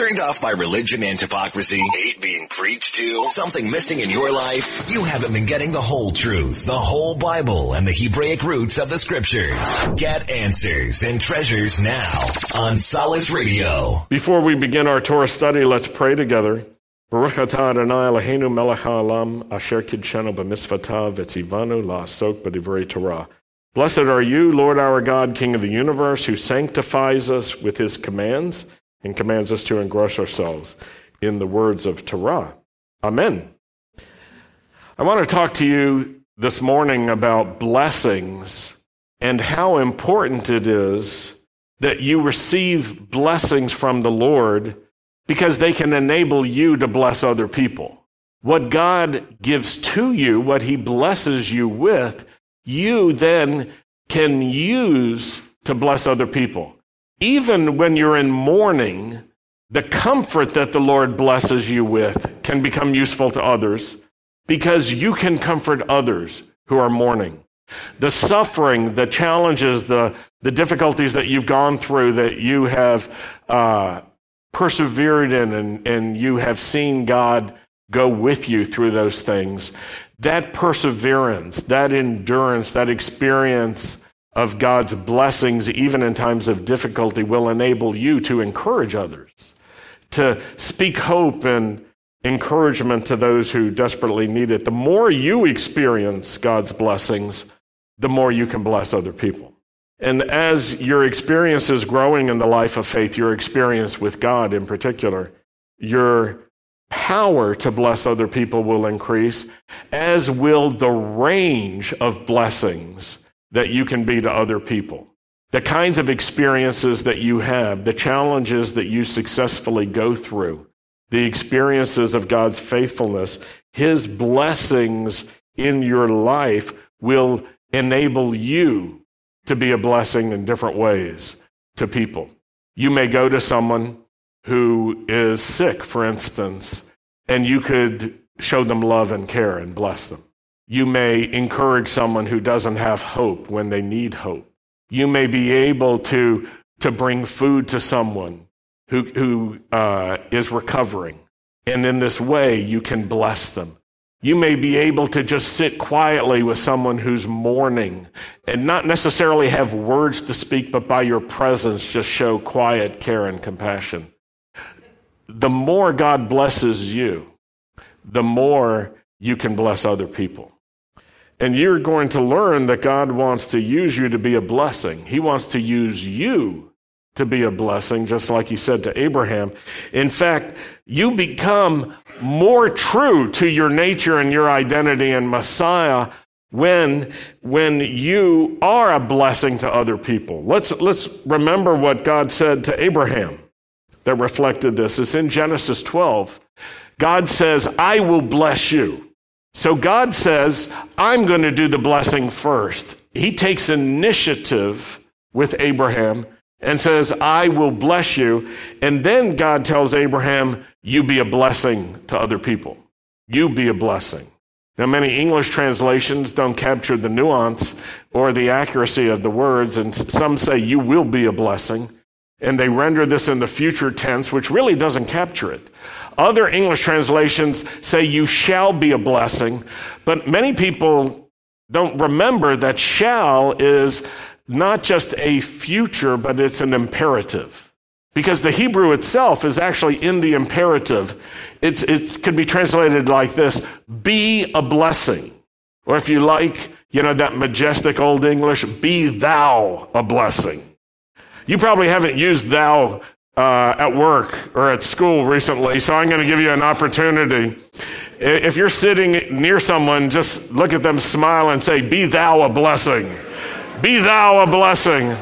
Turned off by religion and hypocrisy? Hate being preached to? Something missing in your life? You haven't been getting the whole truth, the whole Bible, and the Hebraic roots of the scriptures. Get answers and treasures now on Solace Radio. Before we begin our Torah study, let's pray together. Baruch atah Adonai Eloheinu melech haolam asher kidshanu b'mitzvotav v'tzivanu la'asok b'divrei Torah. Blessed are you, Lord our God, King of the universe, who sanctifies us with his commands and commands us to engross ourselves in the words of Torah. Amen. I want to talk to you this morning about blessings and how important it is that you receive blessings from the Lord because they can enable you to bless other people. What God gives to you, what He blesses you with, you then can use to bless other people even when you're in mourning, the comfort that the Lord blesses you with can become useful to others because you can comfort others who are mourning. The suffering, the challenges, the, the difficulties that you've gone through, that you have uh, persevered in, and, and you have seen God go with you through those things, that perseverance, that endurance, that experience of God's blessings, even in times of difficulty, will enable you to encourage others, to speak hope and encouragement to those who desperately need it. The more you experience God's blessings, the more you can bless other people. And as your experience is growing in the life of faith, your experience with God in particular, your power to bless other people will increase, as will the range of blessings that you can be to other people. The kinds of experiences that you have, the challenges that you successfully go through, the experiences of God's faithfulness, His blessings in your life will enable you to be a blessing in different ways to people. You may go to someone who is sick, for instance, and you could show them love and care and bless them. You may encourage someone who doesn't have hope when they need hope. You may be able to, to bring food to someone who, who uh, is recovering. And in this way, you can bless them. You may be able to just sit quietly with someone who's mourning and not necessarily have words to speak, but by your presence, just show quiet care and compassion. The more God blesses you, the more you can bless other people. And you're going to learn that God wants to use you to be a blessing. He wants to use you to be a blessing, just like he said to Abraham. In fact, you become more true to your nature and your identity in Messiah when, when you are a blessing to other people. Let's, let's remember what God said to Abraham that reflected this. It's in Genesis 12. God says, I will bless you. So God says, I'm going to do the blessing first. He takes initiative with Abraham and says, I will bless you. And then God tells Abraham, You be a blessing to other people. You be a blessing. Now, many English translations don't capture the nuance or the accuracy of the words, and some say, You will be a blessing. And they render this in the future tense, which really doesn't capture it. Other English translations say you shall be a blessing, but many people don't remember that shall is not just a future, but it's an imperative. Because the Hebrew itself is actually in the imperative. It's, it could be translated like this be a blessing. Or if you like, you know, that majestic old English, be thou a blessing. You probably haven't used thou uh, at work or at school recently, so I'm going to give you an opportunity. If you're sitting near someone, just look at them, smile, and say, Be thou a blessing. Be thou a blessing.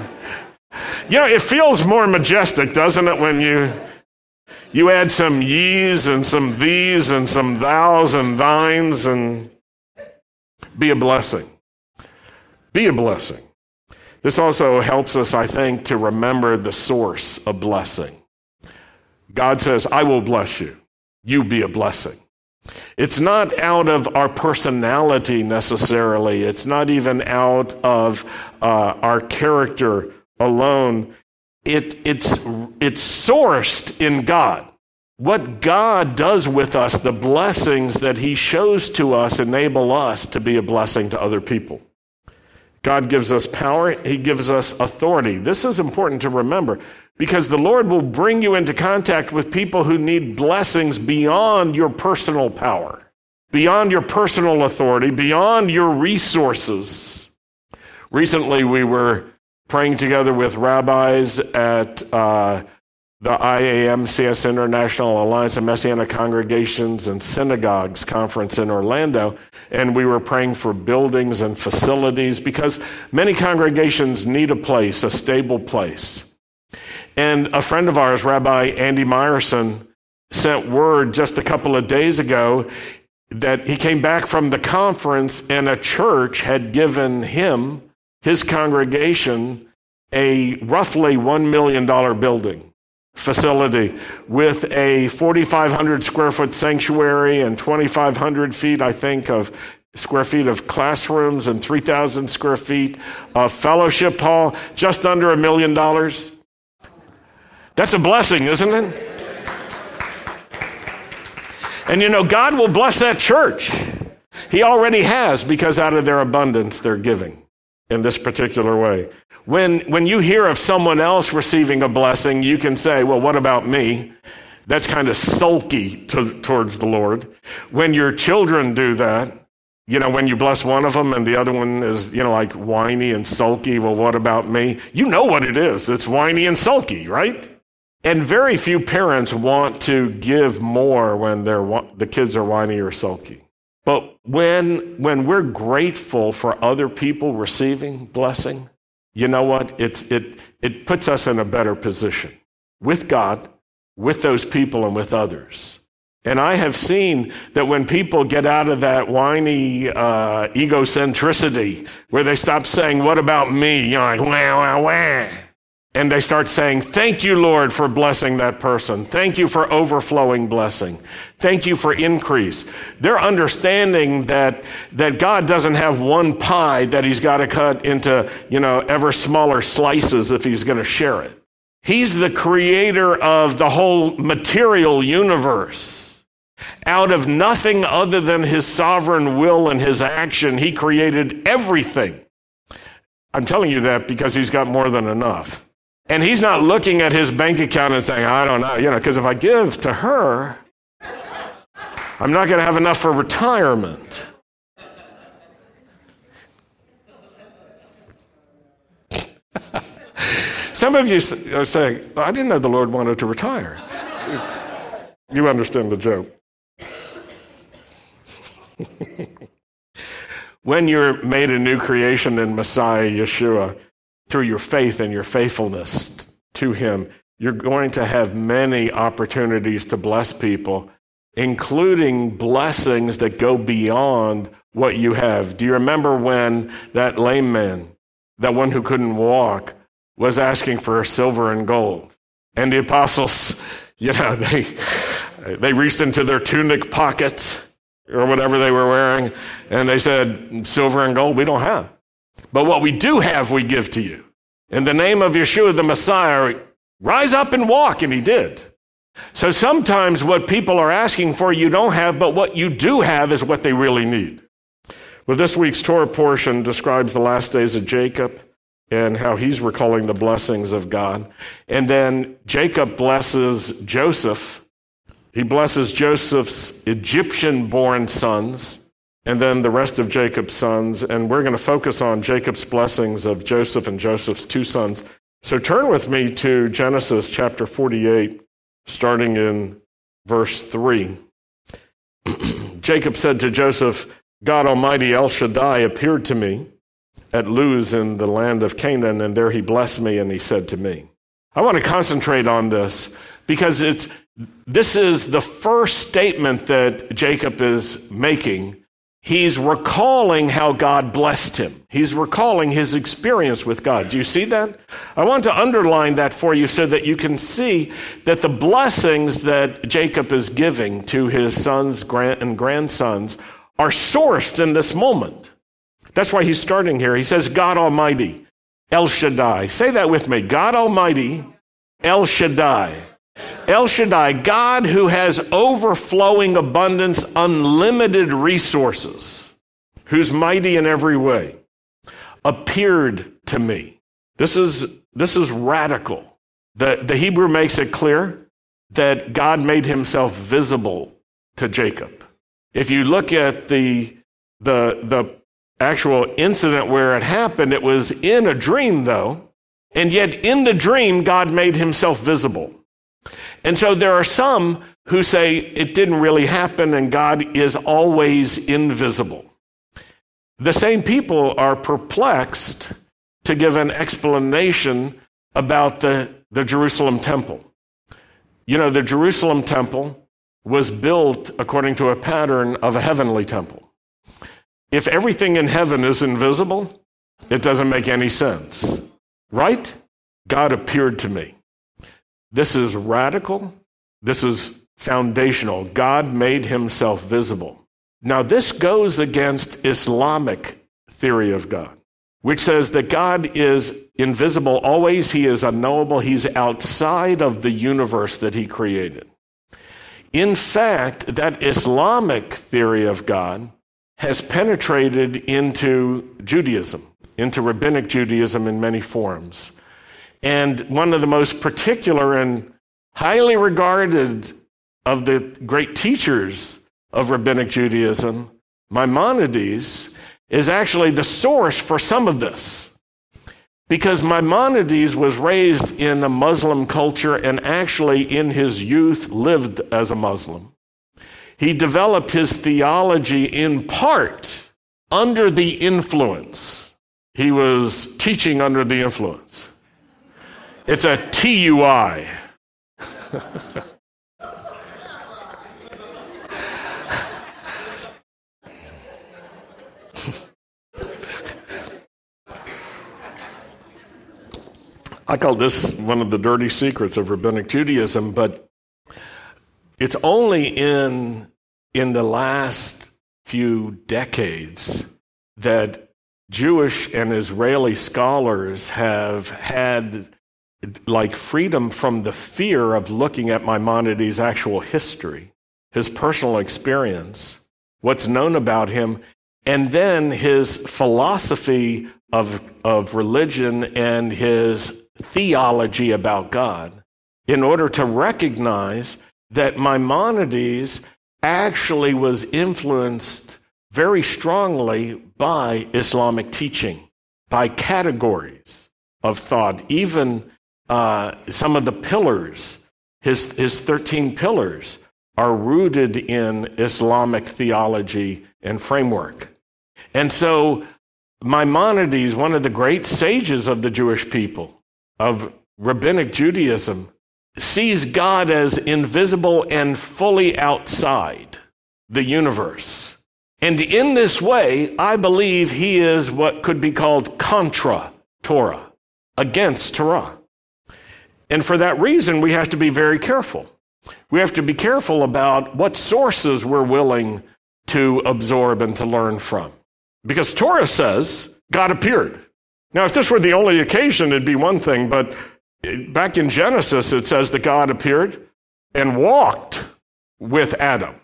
You know, it feels more majestic, doesn't it, when you. You add some ye's and some these and some thous and thines and be a blessing. Be a blessing. This also helps us, I think, to remember the source of blessing. God says, I will bless you. You be a blessing. It's not out of our personality necessarily. It's not even out of uh, our character alone. it, it's, it's sourced in God. What God does with us, the blessings that He shows to us, enable us to be a blessing to other people. God gives us power, He gives us authority. This is important to remember because the Lord will bring you into contact with people who need blessings beyond your personal power, beyond your personal authority, beyond your resources. Recently, we were praying together with rabbis at uh, the IAMCS International Alliance of Messianic Congregations and Synagogues conference in Orlando, and we were praying for buildings and facilities because many congregations need a place, a stable place. And a friend of ours, Rabbi Andy Meyerson, sent word just a couple of days ago that he came back from the conference and a church had given him his congregation a roughly $1 million building facility with a 4,500 square foot sanctuary and 2,500 feet, I think, of square feet of classrooms and 3,000 square feet of fellowship hall, just under a million dollars. That's a blessing, isn't it? And you know, God will bless that church. He already has because out of their abundance they're giving in this particular way. When, when you hear of someone else receiving a blessing, you can say, well, what about me? That's kind of sulky to, towards the Lord. When your children do that, you know, when you bless one of them and the other one is, you know, like whiny and sulky, well, what about me? You know what it is. It's whiny and sulky, right? And very few parents want to give more when they're, the kids are whiny or sulky. But when, when we're grateful for other people receiving blessing, you know what? It's, it, it puts us in a better position with God, with those people, and with others. And I have seen that when people get out of that whiny uh, egocentricity, where they stop saying, What about me? You're like, wah, wah, wah and they start saying, Thank you, Lord, for blessing that person. Thank you for overflowing blessing. Thank you for increase. They're understanding that, that God doesn't have one pie that he's got to cut into, you know, ever smaller slices if he's going to share it. He's the creator of the whole material universe. Out of nothing other than his sovereign will and his action, he created everything. I'm telling you that because he's got more than enough. And he's not looking at his bank account and saying, I don't know, you know, because if I give to her, I'm not going to have enough for retirement. Some of you are saying, I didn't know the Lord wanted to retire. you understand the joke. when you're made a new creation in Messiah Yeshua, through your faith and your faithfulness to Him, you're going to have many opportunities to bless people, including blessings that go beyond what you have. Do you remember when that lame man, that one who couldn't walk, was asking for silver and gold? And the apostles, you know, they, they reached into their tunic pockets or whatever they were wearing, and they said, Silver and gold we don't have. But what we do have, we give to you. In the name of Yeshua the Messiah, rise up and walk. And he did. So sometimes what people are asking for, you don't have, but what you do have is what they really need. Well, this week's Torah portion describes the last days of Jacob and how he's recalling the blessings of God. And then Jacob blesses Joseph. He blesses Joseph's Egyptian born sons and then the rest of Jacob's sons. And we're going to focus on Jacob's blessings of Joseph and Joseph's two sons. So turn with me to Genesis chapter 48, starting in verse 3. Jacob said to Joseph, God Almighty El Shaddai appeared to me at Luz in the land of Canaan, and there he blessed me, and he said to me, I want to concentrate on this because it's, this is the first statement that Jacob is making He's recalling how God blessed him. He's recalling his experience with God. Do you see that? I want to underline that for you so that you can see that the blessings that Jacob is giving to his sons and grandsons are sourced in this moment. That's why he's starting here. He says, God Almighty, El Shaddai. Say that with me God Almighty, El Shaddai. El Shaddai, God who has overflowing abundance, unlimited resources, who's mighty in every way, appeared to me. This is, this is radical. The, the Hebrew makes it clear that God made himself visible to Jacob. If you look at the, the, the actual incident where it happened, it was in a dream, though. And yet, in the dream, God made himself visible. And so there are some who say it didn't really happen and God is always invisible. The same people are perplexed to give an explanation about the, the Jerusalem temple. You know, the Jerusalem temple was built according to a pattern of a heavenly temple. If everything in heaven is invisible, it doesn't make any sense, right? God appeared to me. This is radical. This is foundational. God made himself visible. Now, this goes against Islamic theory of God, which says that God is invisible always, he is unknowable, he's outside of the universe that he created. In fact, that Islamic theory of God has penetrated into Judaism, into rabbinic Judaism in many forms. And one of the most particular and highly regarded of the great teachers of rabbinic Judaism, Maimonides, is actually the source for some of this. Because Maimonides was raised in a Muslim culture and actually in his youth lived as a Muslim. He developed his theology in part under the influence. He was teaching under the influence. It's a TUI. I call this one of the dirty secrets of rabbinic Judaism, but it's only in, in the last few decades that Jewish and Israeli scholars have had like freedom from the fear of looking at Maimonides' actual history, his personal experience, what's known about him, and then his philosophy of, of religion and his theology about God in order to recognize that Maimonides actually was influenced very strongly by Islamic teaching, by categories of thought, even uh, some of the pillars, his, his 13 pillars, are rooted in Islamic theology and framework. And so Maimonides, one of the great sages of the Jewish people, of rabbinic Judaism, sees God as invisible and fully outside the universe. And in this way, I believe he is what could be called contra Torah, against Torah. And for that reason, we have to be very careful. We have to be careful about what sources we're willing to absorb and to learn from. Because Torah says God appeared. Now, if this were the only occasion, it'd be one thing, but back in Genesis, it says that God appeared and walked with Adam.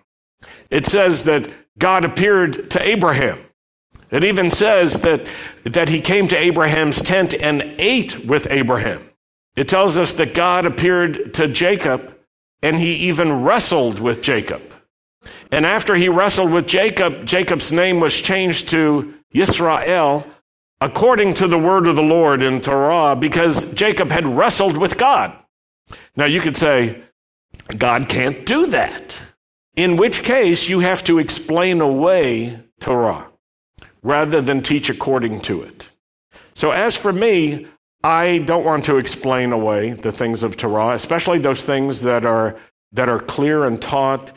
It says that God appeared to Abraham. It even says that, that he came to Abraham's tent and ate with Abraham. It tells us that God appeared to Jacob and he even wrestled with Jacob. And after he wrestled with Jacob, Jacob's name was changed to Yisrael according to the word of the Lord in Torah because Jacob had wrestled with God. Now you could say, God can't do that. In which case, you have to explain away Torah rather than teach according to it. So, as for me, I don't want to explain away the things of Torah, especially those things that are, that are clear and taught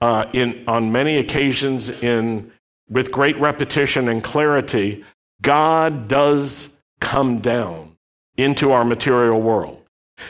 uh, in, on many occasions in, with great repetition and clarity. God does come down into our material world.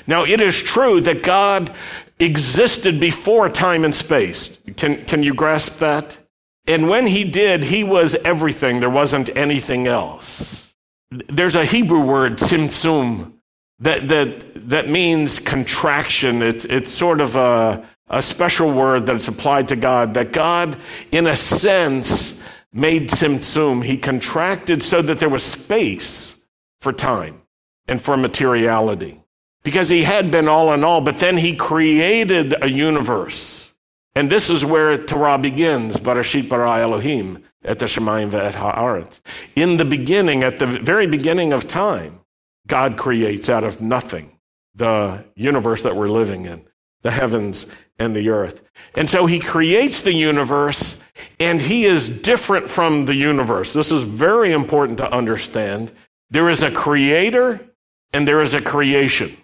Now, it is true that God existed before time and space. Can, can you grasp that? And when he did, he was everything. There wasn't anything else. There's a Hebrew word, tzimtzum, that, that, that means contraction. It's, it's sort of a, a special word that's applied to God, that God, in a sense, made Tzimtzum. He contracted so that there was space for time and for materiality. Because he had been all in all, but then he created a universe. And this is where Torah begins, Barashit bara Elohim, at the Shemayim ve'et ha'aretz. In the beginning, at the very beginning of time, God creates out of nothing the universe that we're living in, the heavens and the earth. And so he creates the universe and he is different from the universe. This is very important to understand. There is a creator and there is a creation.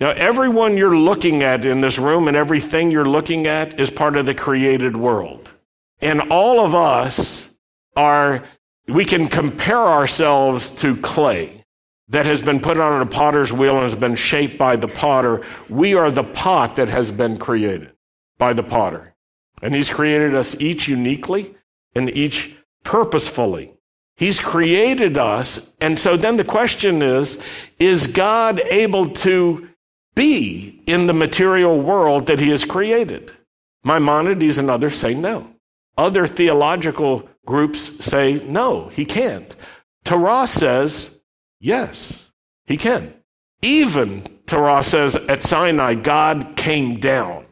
Now, everyone you're looking at in this room and everything you're looking at is part of the created world. And all of us are, we can compare ourselves to clay that has been put on a potter's wheel and has been shaped by the potter. We are the pot that has been created by the potter. And he's created us each uniquely and each purposefully. He's created us. And so then the question is, is God able to be in the material world that he has created? Maimonides and others say no. Other theological groups say no, he can't. Torah says yes, he can. Even Torah says at Sinai, God came down,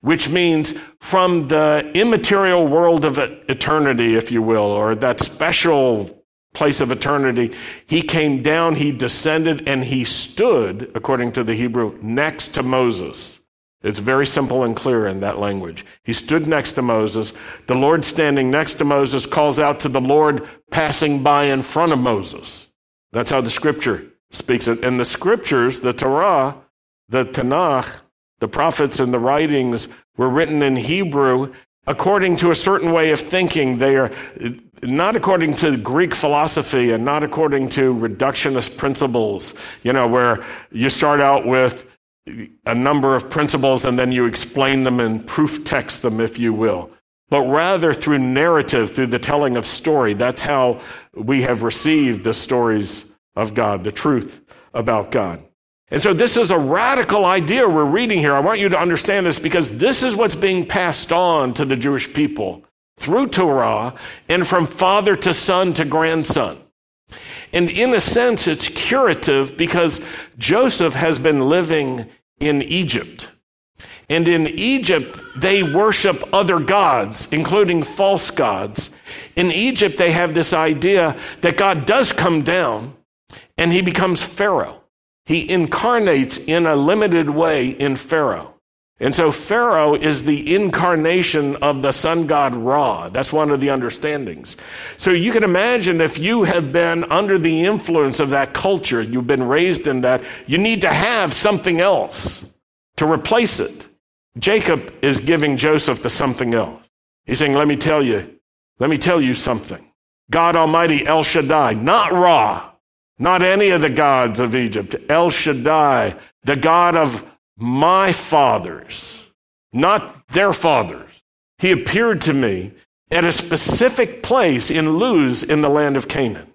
which means from the immaterial world of eternity, if you will, or that special place of eternity, he came down, he descended, and he stood, according to the Hebrew, next to Moses. It's very simple and clear in that language. He stood next to Moses. The Lord standing next to Moses calls out to the Lord passing by in front of Moses. That's how the scripture speaks it. And the scriptures, the Torah, the Tanakh, the prophets and the writings were written in Hebrew according to a certain way of thinking. They are not according to Greek philosophy and not according to reductionist principles, you know, where you start out with a number of principles and then you explain them and proof text them, if you will. But rather through narrative, through the telling of story. That's how we have received the stories of God, the truth about God. And so this is a radical idea we're reading here. I want you to understand this because this is what's being passed on to the Jewish people through Torah and from father to son to grandson. And in a sense, it's curative because Joseph has been living in Egypt. And in Egypt, they worship other gods, including false gods. In Egypt, they have this idea that God does come down and he becomes Pharaoh. He incarnates in a limited way in Pharaoh. And so Pharaoh is the incarnation of the sun god Ra. That's one of the understandings. So you can imagine if you have been under the influence of that culture, you've been raised in that, you need to have something else to replace it. Jacob is giving Joseph the something else. He's saying, let me tell you, let me tell you something. God Almighty, El Shaddai, not Ra, not any of the gods of Egypt, El Shaddai, the God of my fathers, not their fathers. He appeared to me at a specific place in Luz in the land of Canaan.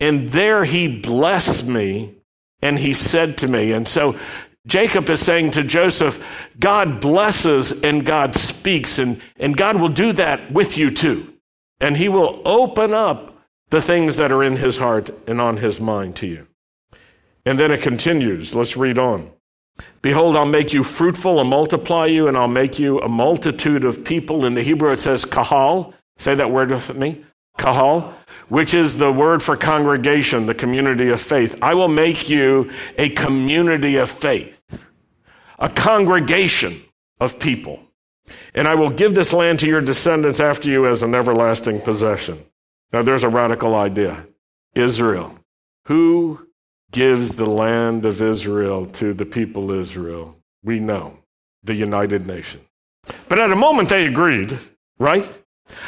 And there he blessed me and he said to me, and so Jacob is saying to Joseph, God blesses and God speaks, and, and God will do that with you too. And he will open up the things that are in his heart and on his mind to you. And then it continues. Let's read on. Behold, I'll make you fruitful and multiply you, and I'll make you a multitude of people. In the Hebrew, it says kahal. Say that word with me. Kahal, which is the word for congregation, the community of faith. I will make you a community of faith, a congregation of people. And I will give this land to your descendants after you as an everlasting possession. Now, there's a radical idea Israel. Who gives the land of Israel to the people Israel, we know the United Nations. But at a moment they agreed, right?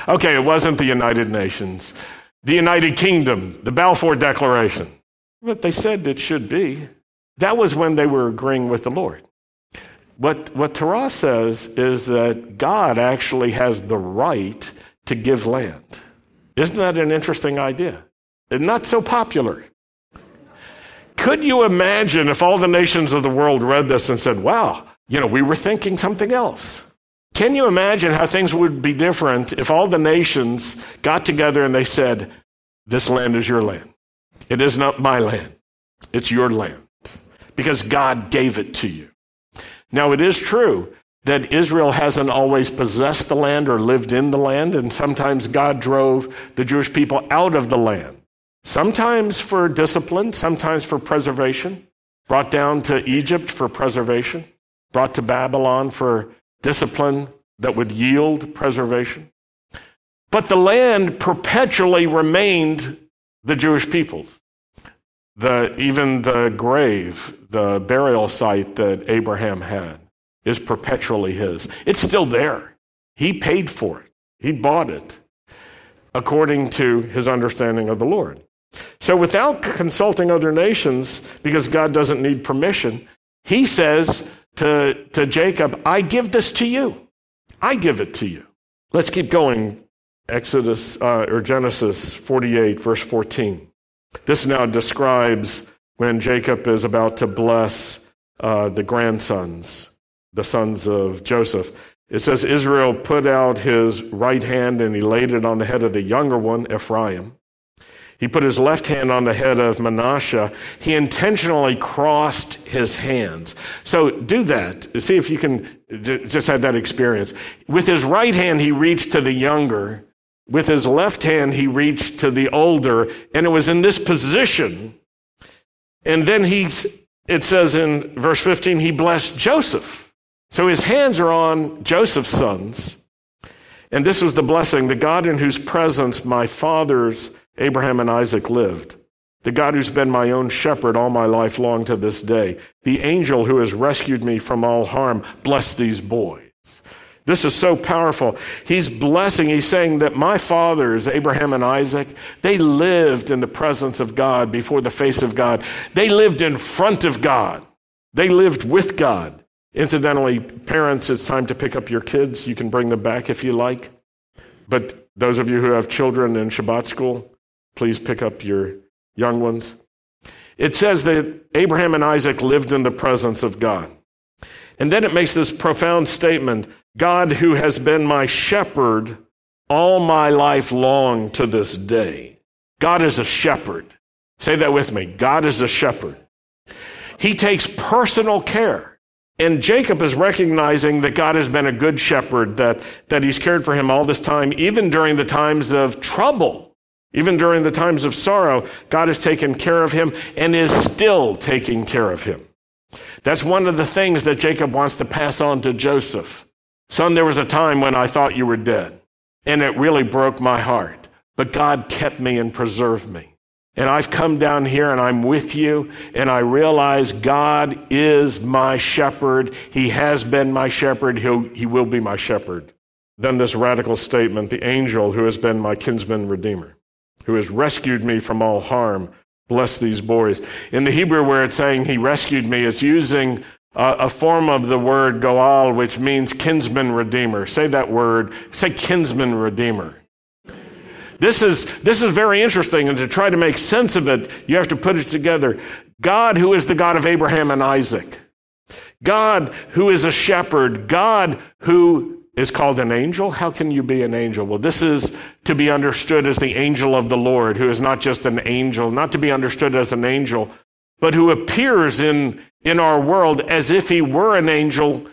Okay, it wasn't the United Nations, the United Kingdom, the Balfour Declaration. But they said it should be. That was when they were agreeing with the Lord. What, what Torah says is that God actually has the right to give land. Isn't that an interesting idea? Not so popular could you imagine if all the nations of the world read this and said, wow, you know, we were thinking something else? Can you imagine how things would be different if all the nations got together and they said, This land is your land? It is not my land, it's your land because God gave it to you. Now, it is true that Israel hasn't always possessed the land or lived in the land, and sometimes God drove the Jewish people out of the land. Sometimes for discipline, sometimes for preservation, brought down to Egypt for preservation, brought to Babylon for discipline that would yield preservation. But the land perpetually remained the Jewish people's. The, even the grave, the burial site that Abraham had, is perpetually his. It's still there. He paid for it, he bought it according to his understanding of the Lord. So, without consulting other nations, because God doesn't need permission, he says to, to Jacob, I give this to you. I give it to you. Let's keep going. Exodus uh, or Genesis 48, verse 14. This now describes when Jacob is about to bless uh, the grandsons, the sons of Joseph. It says Israel put out his right hand and he laid it on the head of the younger one, Ephraim. He put his left hand on the head of Manasseh. He intentionally crossed his hands. So do that. See if you can just have that experience. With his right hand, he reached to the younger. With his left hand, he reached to the older. And it was in this position. And then he's, it says in verse 15, he blessed Joseph. So his hands are on Joseph's sons. And this was the blessing, the God in whose presence my fathers Abraham and Isaac lived. The God who's been my own shepherd all my life long to this day. The angel who has rescued me from all harm. Bless these boys. This is so powerful. He's blessing, he's saying that my fathers, Abraham and Isaac, they lived in the presence of God, before the face of God. They lived in front of God. They lived with God. Incidentally, parents, it's time to pick up your kids. You can bring them back if you like. But those of you who have children in Shabbat school, Please pick up your young ones. It says that Abraham and Isaac lived in the presence of God. And then it makes this profound statement God, who has been my shepherd all my life long to this day. God is a shepherd. Say that with me. God is a shepherd. He takes personal care. And Jacob is recognizing that God has been a good shepherd, that, that he's cared for him all this time, even during the times of trouble. Even during the times of sorrow, God has taken care of him and is still taking care of him. That's one of the things that Jacob wants to pass on to Joseph. Son, there was a time when I thought you were dead, and it really broke my heart. But God kept me and preserved me. And I've come down here and I'm with you, and I realize God is my shepherd. He has been my shepherd. He'll, he will be my shepherd. Then this radical statement the angel who has been my kinsman redeemer who has rescued me from all harm. Bless these boys. In the Hebrew, where it's saying he rescued me, it's using a, form of the word go'el, which means kinsman redeemer. Say that word. Say kinsman redeemer. This is, this is very interesting, and to try to make sense of it, you have to put it together. God, who is the God of Abraham and Isaac, God, who is a shepherd, God, who is called an angel. How can you be an angel? Well, this is to be understood as the angel of the Lord, who is not just an angel, not to be understood as an angel, but who appears in, in our world as if he were an angel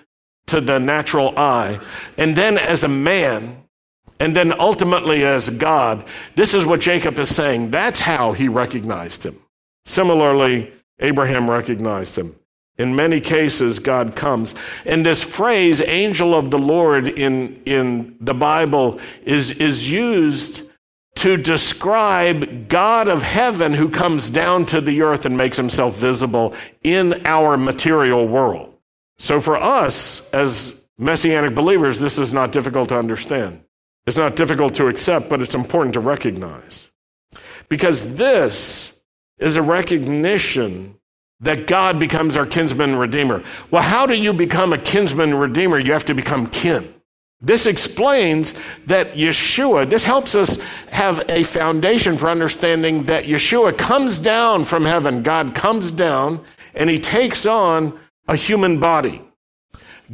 to the natural eye, and then as a man, and then ultimately as God. This is what Jacob is saying. That's how he recognized him. Similarly, Abraham recognized him. In many cases, God comes. And this phrase, angel of the Lord, in, in the Bible is, is used to describe God of heaven who comes down to the earth and makes himself visible in our material world. So for us, as Messianic believers, this is not difficult to understand. It's not difficult to accept, but it's important to recognize. Because this is a recognition that God becomes our kinsman redeemer. Well, how do you become a kinsman redeemer? You have to become kin. This explains that Yeshua, this helps us have a foundation for understanding that Yeshua comes down from heaven. God comes down and he takes on a human body.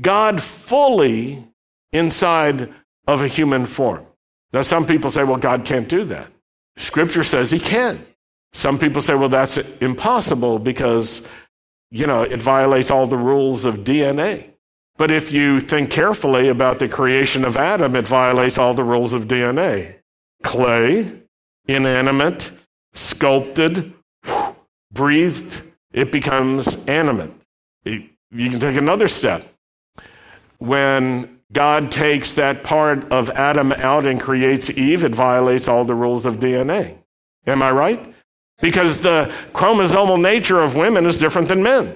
God fully inside of a human form. Now, some people say, well, God can't do that. Scripture says he can. Some people say, well, that's impossible because, you know, it violates all the rules of DNA. But if you think carefully about the creation of Adam, it violates all the rules of DNA. Clay, inanimate, sculpted, breathed, it becomes animate. You can take another step. When God takes that part of Adam out and creates Eve, it violates all the rules of DNA. Am I right? Because the chromosomal nature of women is different than men.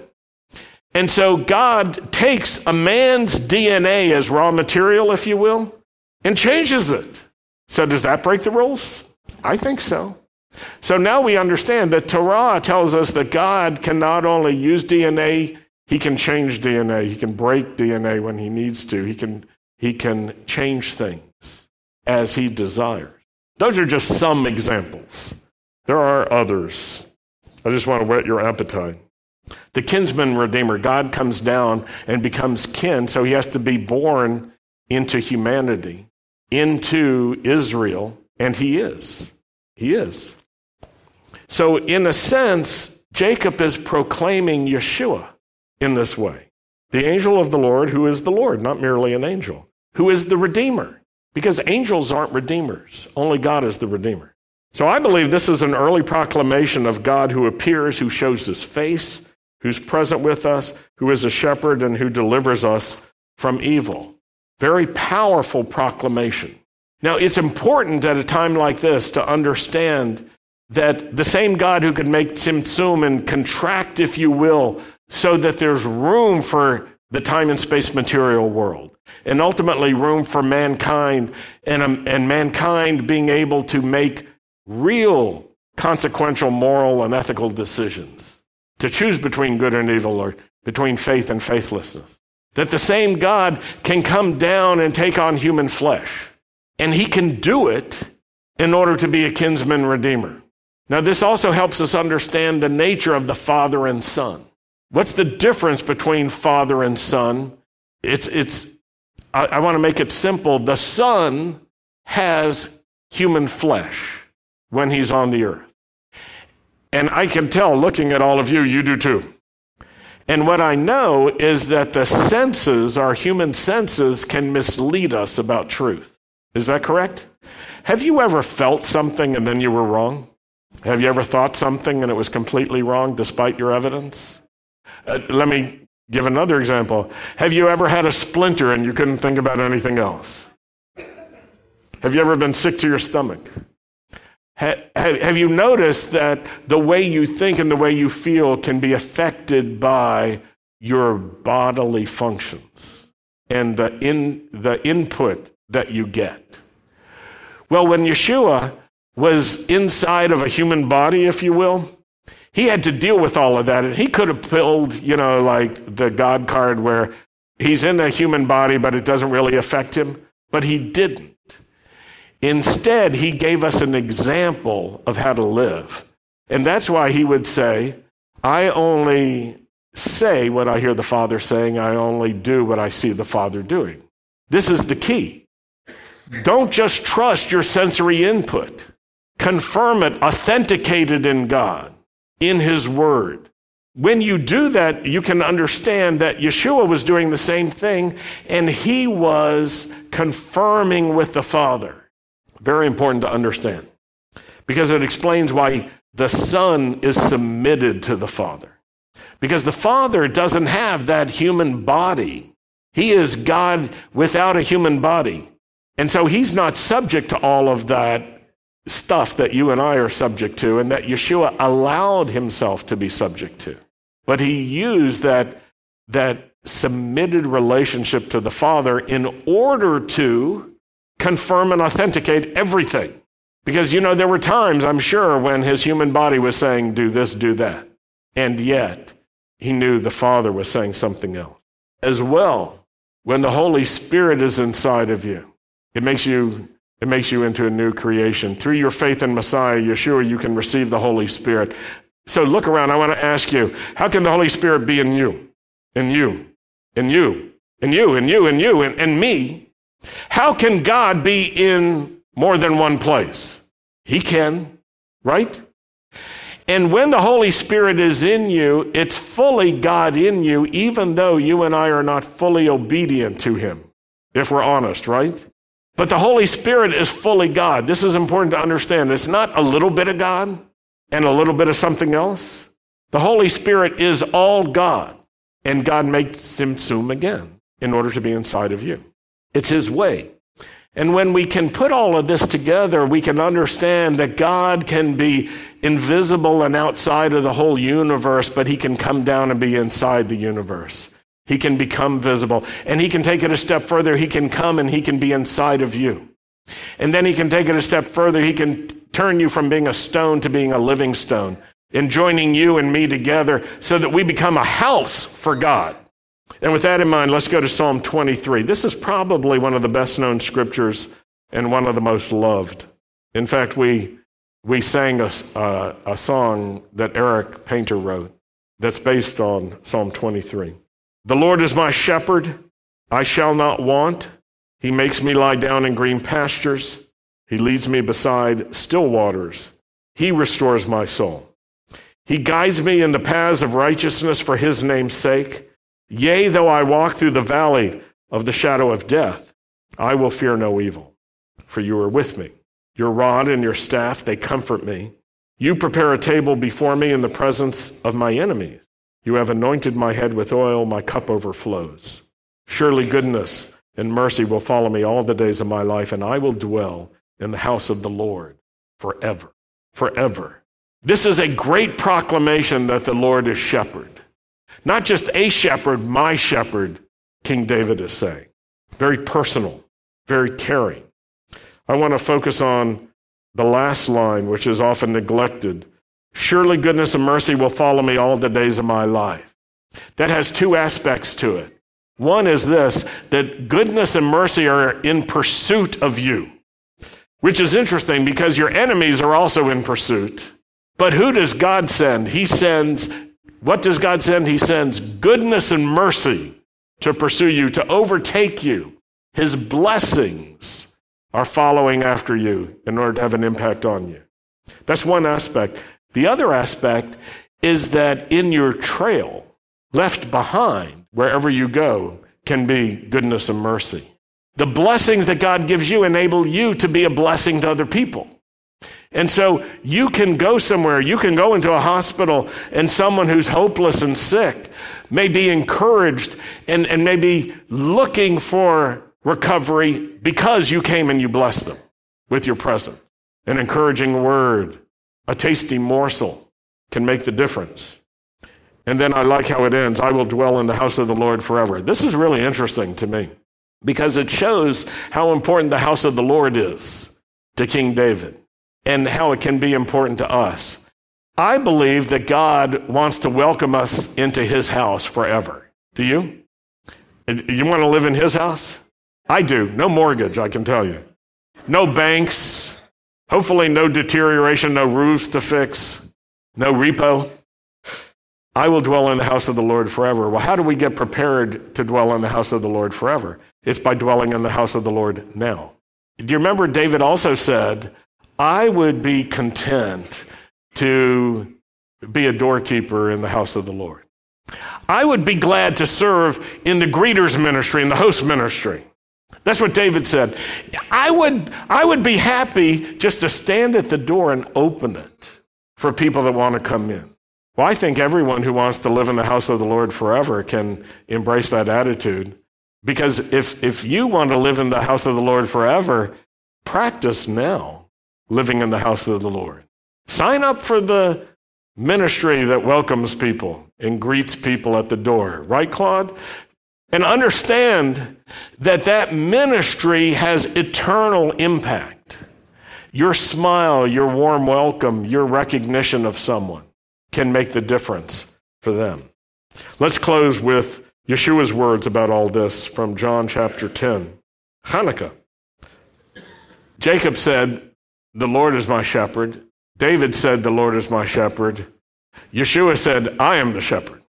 And so God takes a man's DNA as raw material, if you will, and changes it. So does that break the rules? I think so. So now we understand that Torah tells us that God can not only use DNA, he can change DNA. He can break DNA when he needs to. He can, he can change things as he desires. Those are just some examples. There are others. I just want to whet your appetite. The kinsman redeemer, God comes down and becomes kin, so he has to be born into humanity, into Israel, and he is. He is. So, in a sense, Jacob is proclaiming Yeshua in this way. The angel of the Lord, who is the Lord, not merely an angel, who is the Redeemer, because angels aren't redeemers, only God is the Redeemer. So I believe this is an early proclamation of God who appears, who shows his face, who's present with us, who is a shepherd, and who delivers us from evil. Very powerful proclamation. Now, it's important at a time like this to understand that the same God who could make Tzimtzum and contract, if you will, so that there's room for the time and space material world, and ultimately room for mankind, and, um, and mankind being able to make real consequential moral and ethical decisions to choose between good and evil or between faith and faithlessness. That the same God can come down and take on human flesh. And he can do it in order to be a kinsman redeemer. Now, this also helps us understand the nature of the Father and Son. What's the difference between Father and Son? It's, it's, I, I want to make it simple. The Son has human flesh when he's on the earth. And I can tell looking at all of you, you do too. And what I know is that the senses, our human senses, can mislead us about truth. Is that correct? Have you ever felt something and then you were wrong? Have you ever thought something and it was completely wrong despite your evidence? Uh, let me give another example. Have you ever had a splinter and you couldn't think about anything else? Have you ever been sick to your stomach? Have you noticed that the way you think and the way you feel can be affected by your bodily functions and the, in, the input that you get? Well, when Yeshua was inside of a human body, if you will, he had to deal with all of that. And he could have pulled, you know, like the God card where he's in a human body, but it doesn't really affect him. But he didn't. Instead, he gave us an example of how to live. And that's why he would say, I only say what I hear the Father saying, I only do what I see the Father doing. This is the key. Don't just trust your sensory input, confirm it, authenticate it in God, in His Word. When you do that, you can understand that Yeshua was doing the same thing, and he was confirming with the Father. Very important to understand because it explains why the Son is submitted to the Father. Because the Father doesn't have that human body. He is God without a human body. And so he's not subject to all of that stuff that you and I are subject to and that Yeshua allowed himself to be subject to. But he used that, that submitted relationship to the Father in order to confirm and authenticate everything. Because, you know, there were times, I'm sure, when his human body was saying, do this, do that. And yet, he knew the Father was saying something else. As well, when the Holy Spirit is inside of you, it makes you it makes you into a new creation. Through your faith in Messiah, Yeshua, you can receive the Holy Spirit. So look around. I want to ask you, how can the Holy Spirit be in you? In you? In you? In you? In you? In you? In, in me? How can God be in more than one place? He can, right? And when the Holy Spirit is in you, it's fully God in you, even though you and I are not fully obedient to Him, if we're honest, right? But the Holy Spirit is fully God. This is important to understand. It's not a little bit of God and a little bit of something else. The Holy Spirit is all God, and God makes Him zoom again in order to be inside of you. It's His way. And when we can put all of this together, we can understand that God can be invisible and outside of the whole universe, but he can come down and be inside the universe. He can become visible. And he can take it a step further. He can come and he can be inside of you. And then he can take it a step further. He can turn you from being a stone to being a living stone and joining you and me together so that we become a house for God. And with that in mind, let's go to Psalm 23. This is probably one of the best known scriptures and one of the most loved. In fact, we, we sang a, uh, a song that Eric Painter wrote that's based on Psalm 23. The Lord is my shepherd, I shall not want. He makes me lie down in green pastures. He leads me beside still waters. He restores my soul. He guides me in the paths of righteousness for his name's sake. Yea, though I walk through the valley of the shadow of death, I will fear no evil, for you are with me. Your rod and your staff, they comfort me. You prepare a table before me in the presence of my enemies. You have anointed my head with oil, my cup overflows. Surely goodness and mercy will follow me all the days of my life, and I will dwell in the house of the Lord forever. Forever. This is a great proclamation that the Lord is shepherd. Not just a shepherd, my shepherd, King David is saying. Very personal, very caring. I want to focus on the last line, which is often neglected. Surely goodness and mercy will follow me all the days of my life. That has two aspects to it. One is this that goodness and mercy are in pursuit of you, which is interesting because your enemies are also in pursuit. But who does God send? He sends what does God send? He sends goodness and mercy to pursue you, to overtake you. His blessings are following after you in order to have an impact on you. That's one aspect. The other aspect is that in your trail, left behind, wherever you go, can be goodness and mercy. The blessings that God gives you enable you to be a blessing to other people. And so you can go somewhere, you can go into a hospital, and someone who's hopeless and sick may be encouraged and, and may be looking for recovery because you came and you blessed them with your presence. An encouraging word, a tasty morsel can make the difference. And then I like how it ends I will dwell in the house of the Lord forever. This is really interesting to me because it shows how important the house of the Lord is to King David and how it can be important to us. I believe that God wants to welcome us into his house forever. Do you? You want to live in his house? I do. No mortgage, I can tell you. No banks. Hopefully, no deterioration, no roofs to fix, no repo. I will dwell in the house of the Lord forever. Well, how do we get prepared to dwell in the house of the Lord forever? It's by dwelling in the house of the Lord now. Do you remember David also said, I would be content to be a doorkeeper in the house of the Lord. I would be glad to serve in the greeters ministry, in the host ministry. That's what David said. I would, I would be happy just to stand at the door and open it for people that want to come in. Well, I think everyone who wants to live in the house of the Lord forever can embrace that attitude. Because if, if you want to live in the house of the Lord forever, practice now living in the house of the Lord. Sign up for the ministry that welcomes people and greets people at the door. Right, Claude? And understand that that ministry has eternal impact. Your smile, your warm welcome, your recognition of someone can make the difference for them. Let's close with Yeshua's words about all this from John chapter 10. Hanukkah. Jacob said, The Lord is my shepherd. David said, The Lord is my shepherd. Yeshua said, I am the shepherd.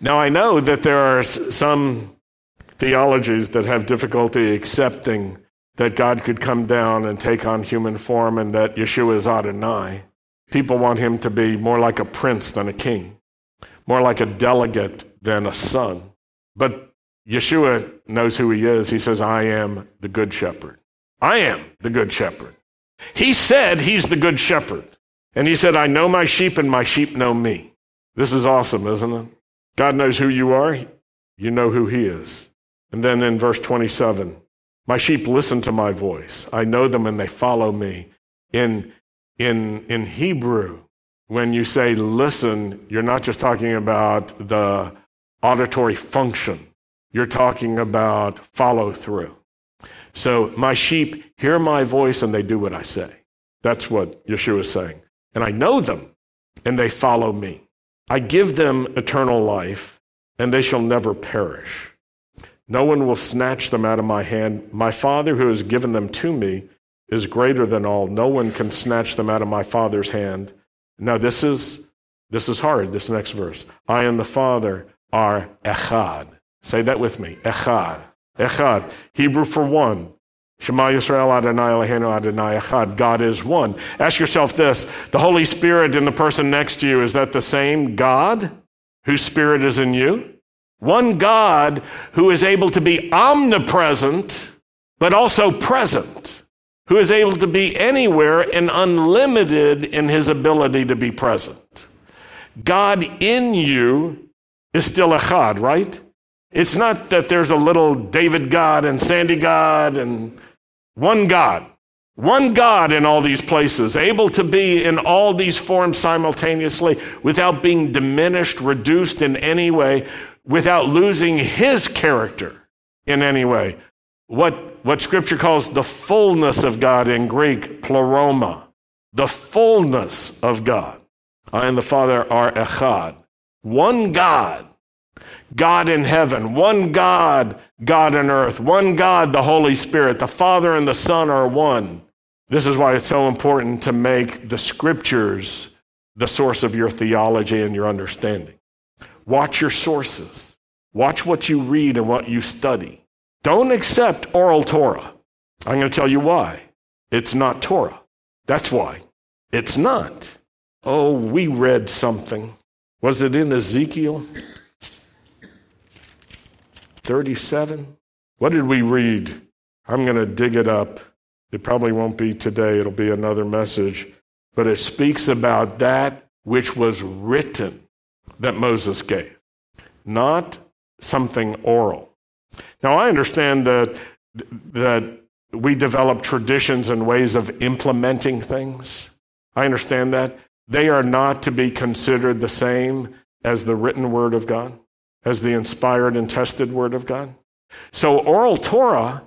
Now, I know that there are some theologies that have difficulty accepting that God could come down and take on human form and that Yeshua is Adonai. People want him to be more like a prince than a king, more like a delegate than a son. But Yeshua knows who he is. He says, I am the good shepherd. I am the good shepherd. He said he's the good shepherd. And he said, I know my sheep and my sheep know me. This is awesome, isn't it? God knows who you are. You know who he is. And then in verse 27, my sheep listen to my voice. I know them and they follow me. In, in, in Hebrew, when you say listen, you're not just talking about the auditory function, you're talking about follow through. So my sheep hear my voice and they do what I say. That's what Yeshua is saying. And I know them and they follow me. I give them eternal life and they shall never perish. No one will snatch them out of my hand. My Father who has given them to me is greater than all. No one can snatch them out of my Father's hand. Now this is this is hard, this next verse. I and the Father are echad. Say that with me. Echad. Echad, Hebrew for one. Shema Yisrael Adonai Eloheinu Adonai Echad. God is one. Ask yourself this: the Holy Spirit in the person next to you is that the same God whose Spirit is in you? One God who is able to be omnipresent, but also present, who is able to be anywhere and unlimited in his ability to be present. God in you is still Echad, right? It's not that there's a little David God and Sandy God and one God. One God in all these places, able to be in all these forms simultaneously without being diminished, reduced in any way, without losing his character in any way. What, what scripture calls the fullness of God in Greek, pleroma, the fullness of God. I and the Father are echad, one God God in heaven, one God, God on earth, one God, the Holy Spirit. The Father and the Son are one. This is why it's so important to make the scriptures the source of your theology and your understanding. Watch your sources. Watch what you read and what you study. Don't accept oral Torah. I'm going to tell you why. It's not Torah. That's why. It's not. Oh, we read something. Was it in Ezekiel? 37. What did we read? I'm going to dig it up. It probably won't be today, it'll be another message. But it speaks about that which was written that Moses gave, not something oral. Now, I understand that, that we develop traditions and ways of implementing things. I understand that. They are not to be considered the same as the written word of God as the inspired and tested Word of God. So oral Torah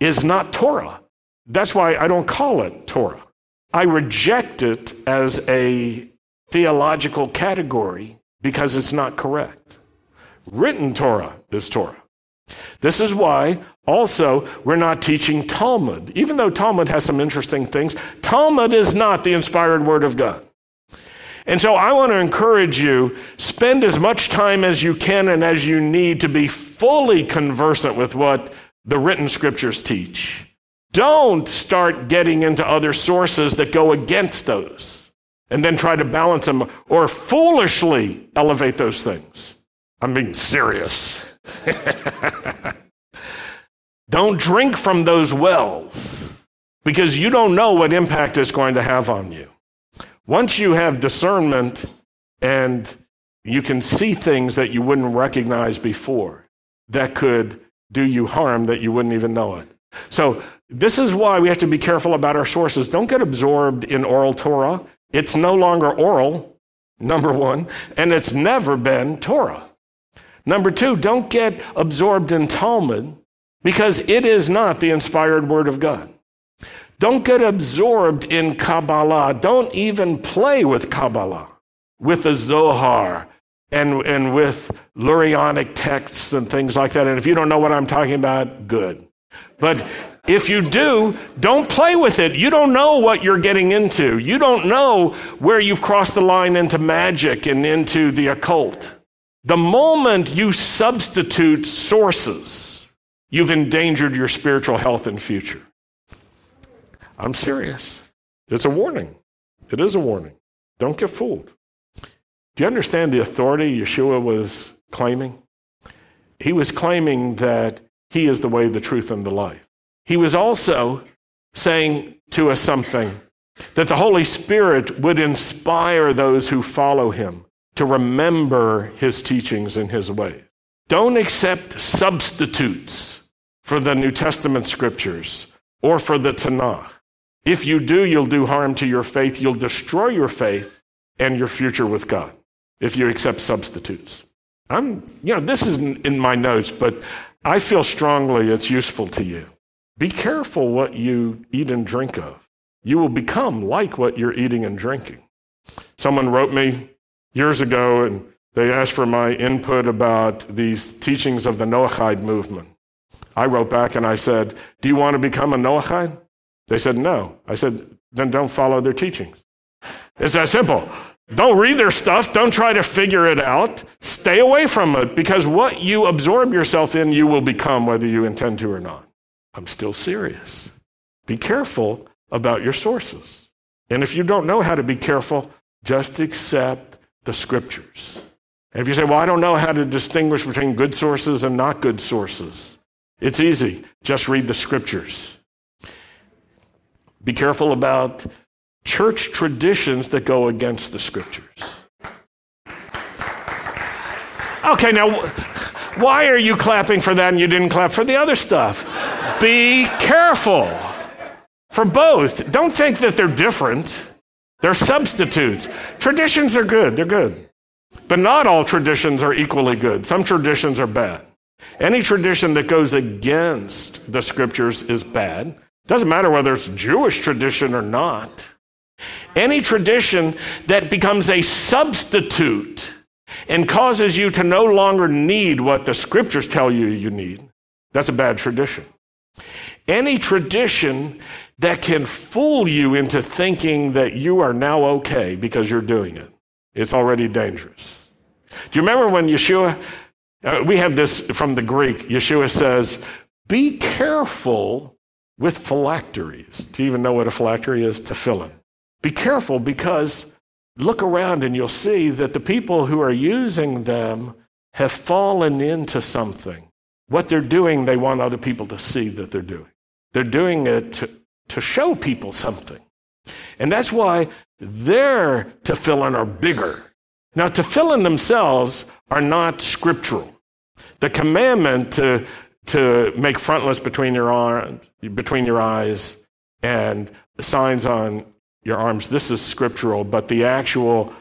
is not Torah. That's why I don't call it Torah. I reject it as a theological category because it's not correct. Written Torah is Torah. This is why also we're not teaching Talmud. Even though Talmud has some interesting things, Talmud is not the inspired word of God. And so I want to encourage you spend as much time as you can and as you need to be fully conversant with what the written scriptures teach. Don't start getting into other sources that go against those and then try to balance them or foolishly elevate those things. I'm being serious. don't drink from those wells because you don't know what impact it's going to have on you. Once you have discernment and you can see things that you wouldn't recognize before that could do you harm that you wouldn't even know it. So, this is why we have to be careful about our sources. Don't get absorbed in oral Torah. It's no longer oral, number one, and it's never been Torah. Number two, don't get absorbed in Talmud because it is not the inspired word of God. Don't get absorbed in Kabbalah. Don't even play with Kabbalah, with the Zohar, and, and with Lurianic texts and things like that. And if you don't know what I'm talking about, good. But if you do, don't play with it. You don't know what you're getting into. You don't know where you've crossed the line into magic and into the occult. The moment you substitute sources, you've endangered your spiritual health and future. I'm serious. It's a warning. It is a warning. Don't get fooled. Do you understand the authority Yeshua was claiming? He was claiming that he is the way, the truth, and the life. He was also saying to us something that the Holy Spirit would inspire those who follow him to remember his teachings and his way. Don't accept substitutes for the New Testament scriptures or for the Tanakh. If you do, you'll do harm to your faith. You'll destroy your faith and your future with God if you accept substitutes. I'm, you know, this isn't in my notes, but I feel strongly it's useful to you. Be careful what you eat and drink of. You will become like what you're eating and drinking. Someone wrote me years ago and they asked for my input about these teachings of the Noahide movement. I wrote back and I said, Do you want to become a Noahide? They said, No. I said, Then don't follow their teachings. It's that simple. Don't read their stuff. Don't try to figure it out. Stay away from it because what you absorb yourself in, you will become whether you intend to or not. I'm still serious. Be careful about your sources. And if you don't know how to be careful, just accept the scriptures. And if you say, well, I don't know how to distinguish between good sources and not good sources, it's easy. Just read the scriptures. Be careful about church traditions that go against the scriptures. Okay, now, why are you clapping for that and you didn't clap for the other stuff? Be careful for both. Don't think that they're different, they're substitutes. Traditions are good, they're good. But not all traditions are equally good. Some traditions are bad. Any tradition that goes against the scriptures is bad. Doesn't matter whether it's Jewish tradition or not. Any tradition that becomes a substitute and causes you to no longer need what the scriptures tell you you need, that's a bad tradition. Any tradition that can fool you into thinking that you are now okay because you're doing it, it's already dangerous. Do you remember when Yeshua, uh, we have this from the Greek, Yeshua says, be careful with phylacteries. Do you even know what a phylactery is? Tefillin. Be careful because look around and you'll see that the people who are using them have fallen into something. What they're doing, they want other people to see that they're doing. They're doing it to, to show people something. And that's why their tefillin are bigger. Now, tefillin themselves are not scriptural. The commandment to, to make frontlets between your, arms, between your eyes and signs on your arms. This is scriptural, but the actual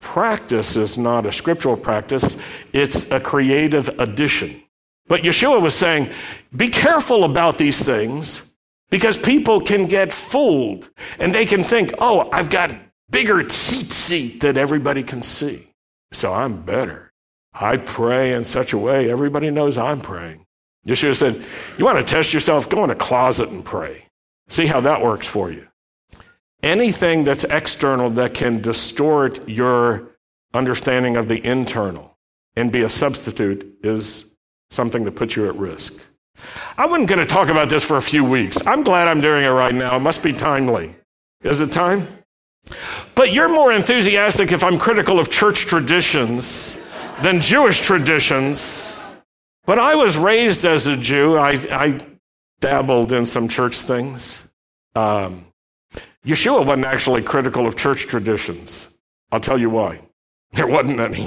practice is not a scriptural practice, it's a creative addition. But Yeshua was saying, be careful about these things because people can get fooled and they can think, oh, I've got bigger seat that everybody can see. So I'm better. I pray in such a way everybody knows I'm praying. Yeshua said, You want to test yourself? Go in a closet and pray. See how that works for you anything that's external that can distort your understanding of the internal and be a substitute is something that puts you at risk. I wasn't going to talk about this for a few weeks. I'm glad I'm doing it right now. It must be timely. Is it time? But you're more enthusiastic if I'm critical of church traditions than Jewish traditions. But I was raised as a Jew. I, I dabbled in some church things. Um, Yeshua wasn't actually critical of church traditions. I'll tell you why. There wasn't any.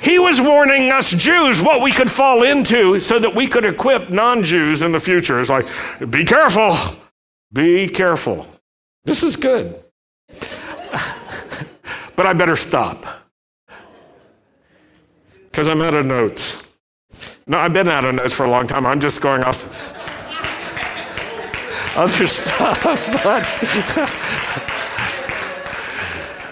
he was warning us Jews what we could fall into so that we could equip non Jews in the future. It's like, be careful. Be careful. This is good. but I better stop because I'm out of notes. No, I've been out of notes for a long time. I'm just going off other stuff, but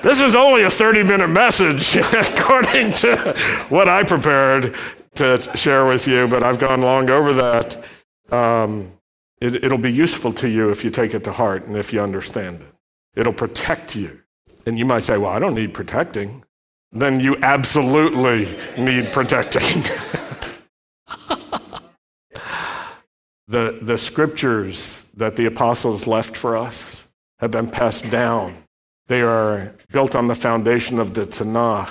this was only a 30 minute message according to what I prepared to share with you, but I've gone long over that. Um, it, it'll be useful to you if you take it to heart and if you understand it. It'll protect you. And you might say, well, I don't need protecting. Then you absolutely need protecting. the, the scriptures that the apostles left for us have been passed down. They are built on the foundation of the Tanakh,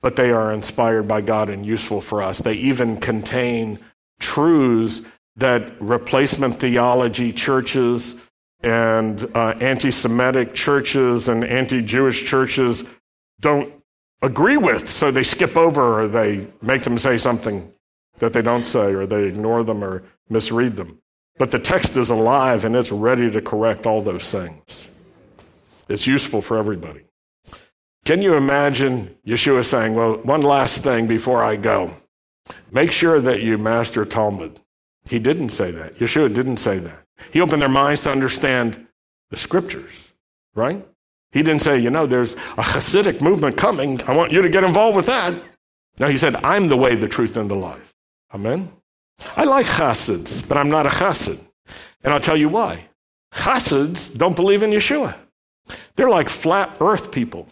but they are inspired by God and useful for us. They even contain truths that replacement theology churches and uh, anti Semitic churches and anti Jewish churches don't agree with. So they skip over or they make them say something that they don't say or they ignore them or misread them. But the text is alive and it's ready to correct all those things. It's useful for everybody. Can you imagine Yeshua saying, Well, one last thing before I go. Make sure that you master Talmud. He didn't say that. Yeshua didn't say that. He opened their minds to understand the scriptures, right? He didn't say, you know, there's a Hasidic movement coming. I want you to get involved with that. No, he said, I'm the way, the truth, and the life. Amen? I like Hasids, but I'm not a Hasid. And I'll tell you why. Hasids don't believe in Yeshua. They're like flat earth people.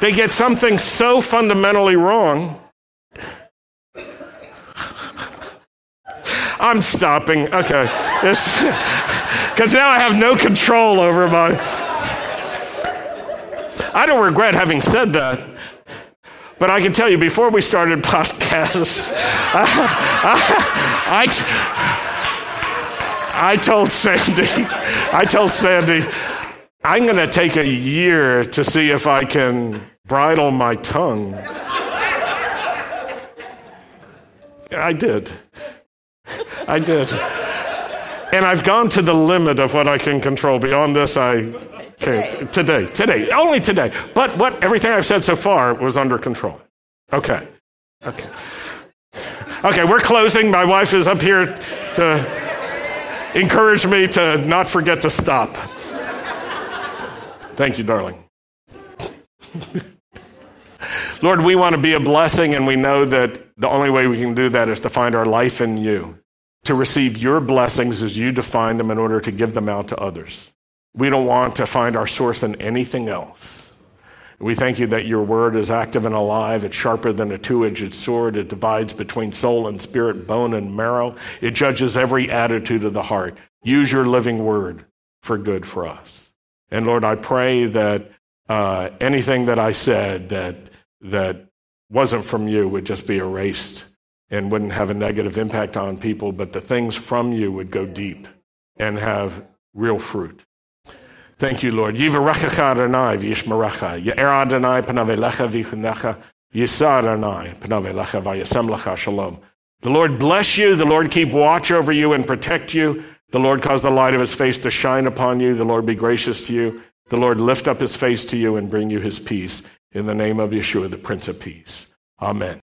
they get something so fundamentally wrong I'm stopping. Okay. Because now I have no control over my. I don't regret having said that. But I can tell you, before we started podcasts, I, I, I told Sandy, I told Sandy, I'm going to take a year to see if I can bridle my tongue. I did. I did. And I've gone to the limit of what I can control. Beyond this, I can't. Today, today, only today. But what everything I've said so far was under control. Okay. Okay. Okay, we're closing. My wife is up here to encourage me to not forget to stop. Thank you, darling. Lord, we want to be a blessing, and we know that the only way we can do that is to find our life in you to receive your blessings as you define them in order to give them out to others. We don't want to find our source in anything else. We thank you that your word is active and alive. It's sharper than a two edged sword. It divides between soul and spirit, bone and marrow. It judges every attitude of the heart. Use your living word for good for us. And Lord, I pray that uh, anything that I said that, that wasn't from you would just be erased and wouldn't have a negative impact on people, but the things from you would go deep and have real fruit. Thank you, Lord. The Lord bless you. The Lord keep watch over you and protect you. The Lord cause the light of his face to shine upon you. The Lord be gracious to you. The Lord lift up his face to you and bring you his peace. In the name of Yeshua, the Prince of Peace. Amen.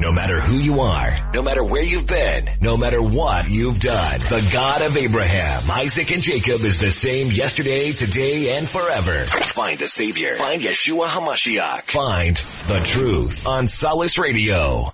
No matter who you are, no matter where you've been, no matter what you've done, the God of Abraham, Isaac, and Jacob is the same yesterday, today, and forever. Find the Savior. Find Yeshua HaMashiach. Find the truth on Solace Radio.